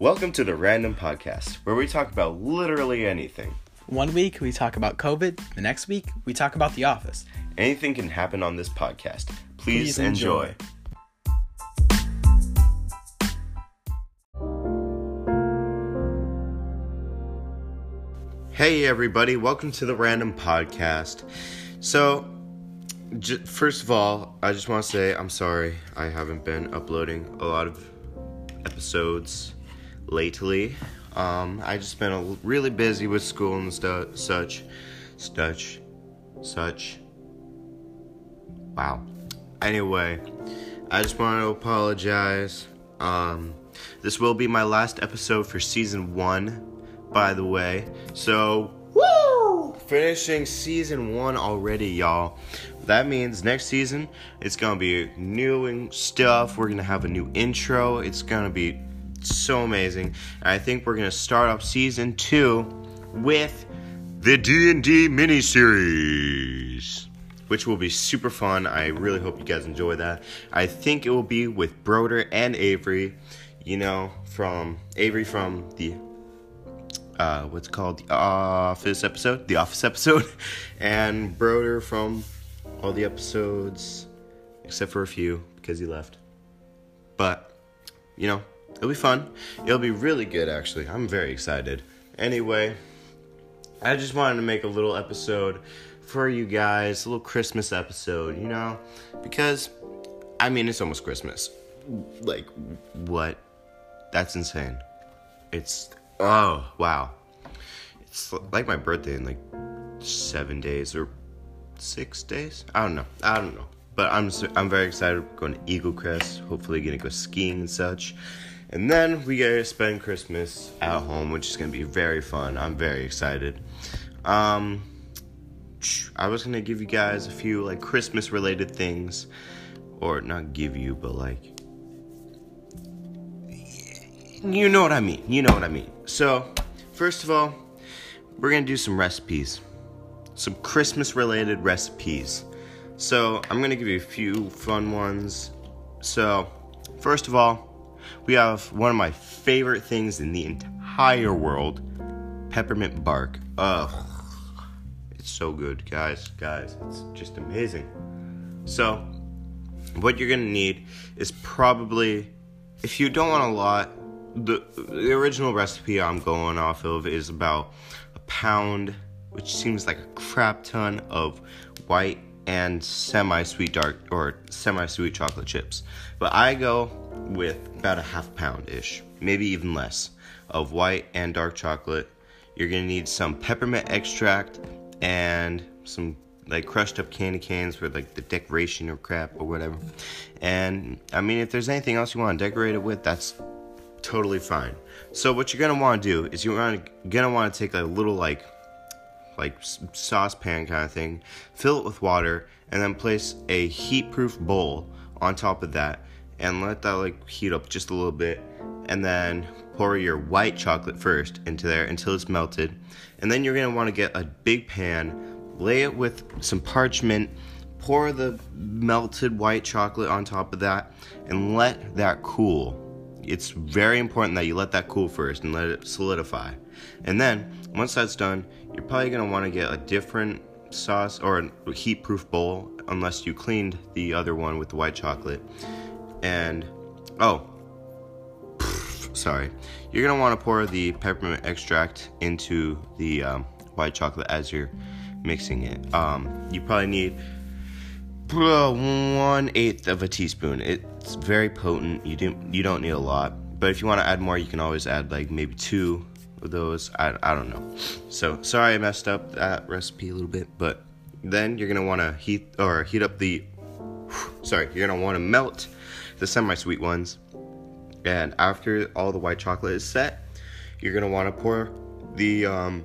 Welcome to the Random Podcast, where we talk about literally anything. One week we talk about COVID, the next week we talk about The Office. Anything can happen on this podcast. Please, Please enjoy. enjoy. Hey, everybody, welcome to the Random Podcast. So, j- first of all, I just want to say I'm sorry I haven't been uploading a lot of episodes lately. Um, I just been really busy with school and stu- such, such, such. Wow. Anyway, I just want to apologize. Um, this will be my last episode for season one, by the way. So, woo! Finishing season one already, y'all. That means next season it's gonna be new stuff. We're gonna have a new intro. It's gonna be so amazing. I think we're gonna start off season two with the D and D miniseries which will be super fun. I really hope you guys enjoy that. I think it will be with Broder and Avery, you know, from Avery from the uh, what's called the Office episode, the Office episode, and Broder from all the episodes except for a few because he left. But you know, it'll be fun. It'll be really good actually. I'm very excited. Anyway, I just wanted to make a little episode for you guys, a little Christmas episode, you know? Because, I mean, it's almost Christmas. Like, what? That's insane. It's, oh, wow. It's like my birthday in like seven days or six days? I don't know. I don't know. But I'm, I'm very excited. We're going to Eagle Crest, hopefully, gonna go skiing and such. And then we get to spend Christmas at home, which is gonna be very fun. I'm very excited. Um, I was gonna give you guys a few like Christmas related things, or not give you, but like, you know what I mean. You know what I mean. So, first of all, we're gonna do some recipes, some Christmas related recipes. So, I'm gonna give you a few fun ones. So, first of all, we have one of my favorite things in the entire world peppermint bark. Ugh. It's so good, guys. Guys, it's just amazing. So, what you're gonna need is probably, if you don't want a lot, the, the original recipe I'm going off of is about a pound, which seems like a crap ton of white and semi-sweet dark or semi-sweet chocolate chips. But I go with about a half pound ish, maybe even less, of white and dark chocolate. You're gonna need some peppermint extract and some like crushed up candy canes for like the decoration or crap or whatever. And I mean, if there's anything else you want to decorate it with, that's totally fine. So what you're gonna want to do is you're gonna gonna want to take a little like like saucepan kind of thing, fill it with water, and then place a heat-proof bowl on top of that, and let that like heat up just a little bit, and then pour your white chocolate first into there until it's melted, and then you're gonna want to get a big pan, lay it with some parchment, pour the melted white chocolate on top of that, and let that cool it's very important that you let that cool first and let it solidify. And then, once that's done, you're probably going to want to get a different sauce or a heat proof bowl unless you cleaned the other one with the white chocolate. And, oh, sorry. You're to want to pour the peppermint extract into the um, white chocolate as you're mixing it. Um, you probably need one eighth of a teaspoon. It's very potent. You don't you don't need a lot, but if you want to add more, you can always add like maybe two of those. I, I don't know. So sorry I messed up that recipe a little bit, but then you're gonna want to heat or heat up the. Sorry, you're gonna want to melt the semi-sweet ones, and after all the white chocolate is set, you're gonna want to pour the um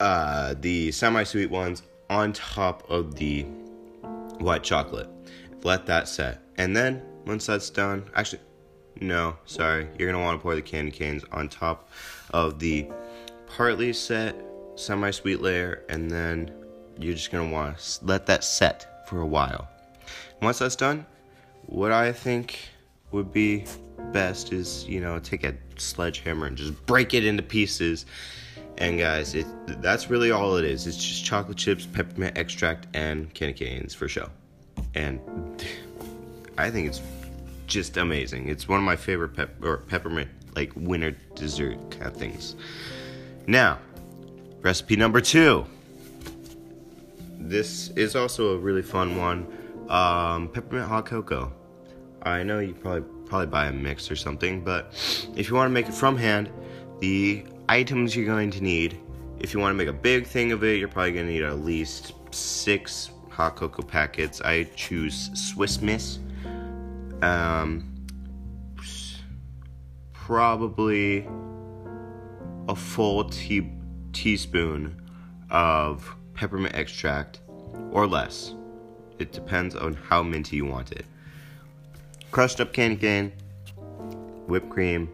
uh the semi-sweet ones on top of the white chocolate. Let that set. And then once that's done, actually, no, sorry, you're gonna want to pour the candy canes on top of the partly set semi sweet layer, and then you're just gonna want to let that set for a while. Once that's done, what I think would be best is, you know, take a sledgehammer and just break it into pieces. And guys, it that's really all it is. It's just chocolate chips, peppermint extract, and candy canes for show. And I think it's just amazing. It's one of my favorite pep or peppermint like winter dessert kind of things. Now, recipe number two. This is also a really fun one. Um, peppermint hot cocoa. I know you probably probably buy a mix or something, but if you want to make it from hand, the items you're going to need, if you want to make a big thing of it, you're probably going to need at least six hot cocoa packets. I choose Swiss Miss. Um, probably a full tea, teaspoon of peppermint extract or less. It depends on how minty you want it. Crushed up candy cane, whipped cream,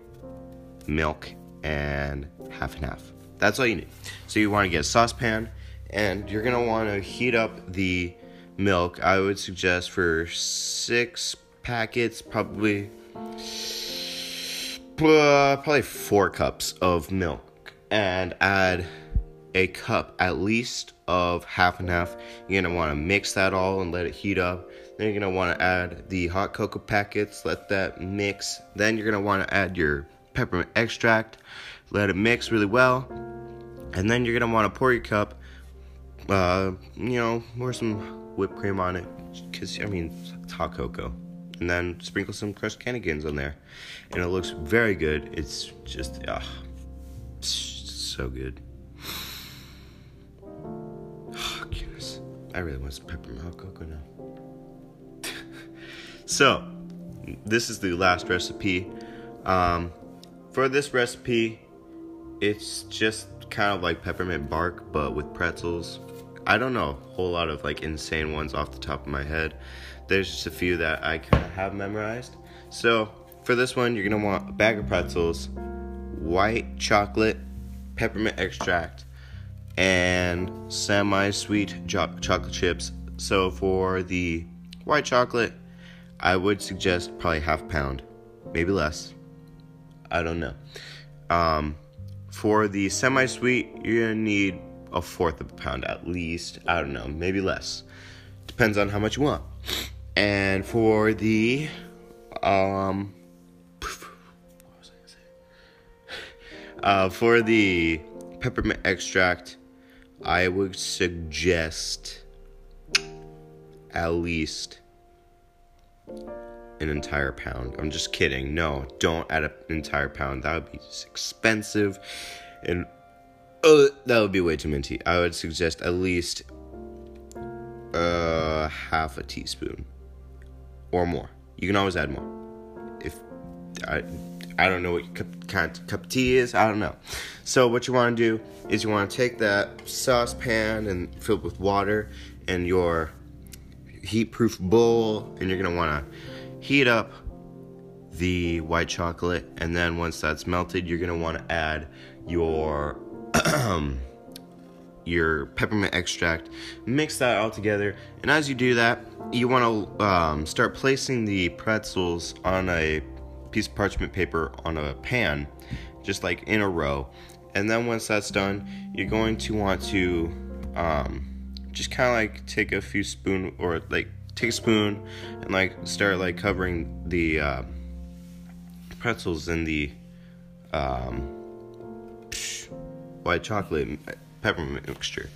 milk, and half and half. That's all you need. So you want to get a saucepan and you're to want to heat up the milk. I would suggest for six packets, probably uh, probably four cups of milk, and add a cup at least of half and half. You're gonna want to mix that all and let it heat up. Then you're gonna want to add the hot cocoa packets, let that mix. Then you're gonna want to add your peppermint extract, let it mix really well, and then you're gonna want to pour your cup. Uh, you know, pour some whipped cream on it, cause I mean, it's hot cocoa and then sprinkle some crushed candy canes on there, and it looks very good. It's just ah, so good. I really want some peppermint cocoa now. so, this is the last recipe. Um, for this recipe, it's just kind of like peppermint bark, but with pretzels. I don't know a whole lot of like insane ones off the top of my head. There's just a few that I kind of have memorized. So for this one, you're gonna want a bag of pretzels, white chocolate, peppermint extract, and semi-sweet jo- chocolate chips. So for the white chocolate, I would suggest probably half pound, maybe less. I don't know. Um, for the semi-sweet, you're gonna need a fourth of a pound at least. I don't know, maybe less. Depends on how much you want. And for the um uh, for the peppermint extract, I would suggest at least an entire pound. I'm just kidding. No, don't add an entire pound. That would be just expensive and uh, that would be way too minty. I would suggest at least uh, half a teaspoon or more. You can always add more. If I, I don't know what cup, kind of cup tea is. I don't know. So what you want to do is you want to take that saucepan and fill it with water and your heat-proof bowl, and you're gonna want to heat up the white chocolate, and then once that's melted, you're gonna want to add your your peppermint extract, mix that all together, and as you do that, you want to um, start placing the pretzels on a piece of parchment paper on a pan, just like in a row. And then once that's done, you're going to want to um, just kind of like take a few spoon or like take a spoon and like start like covering the uh, pretzels in the um, white chocolate peppermint mixture.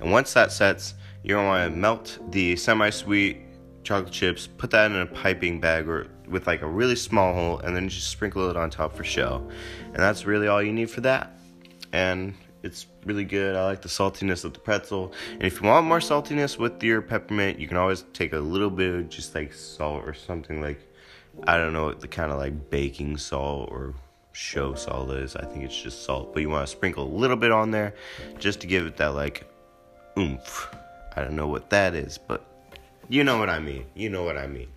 And once that sets, you're gonna want to melt the semi-sweet chocolate chips, put that in a piping bag or with like a really small hole, and then just sprinkle it on top for show. And that's really all you need for that. And it's really good. I like the saltiness of the pretzel. And if you want more saltiness with your peppermint, you can always take a little bit of just like salt or something like I don't know the kind of like baking salt or show salt is. I think it's just salt, but you want to sprinkle a little bit on there just to give it that like oomph. I don't know what that is, but you know what I mean. You know what I mean.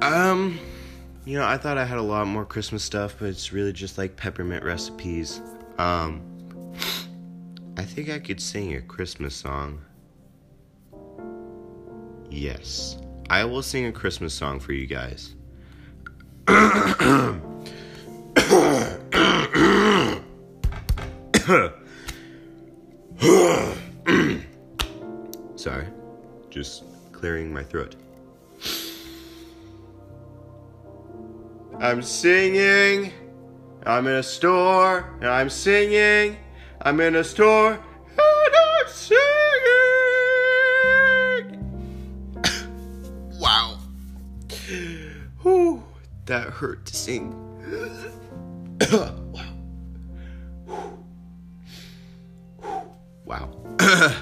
Um, you know, I thought I had a lot more Christmas stuff, but it's really just like peppermint recipes. Um, I think I could sing a Christmas song. Yes, I will sing a Christmas song for you guys. Sorry, just clearing my throat. I'm singing. I'm in a store and I'm singing. I'm in a store and I'm singing. wow. Whew, that hurt to sing. wow.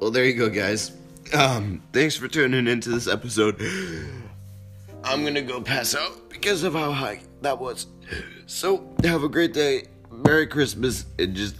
well, there you go, guys. Um, thanks for tuning into this episode. I'm gonna go pass out because of how high that was. So, have a great day. Merry Christmas and just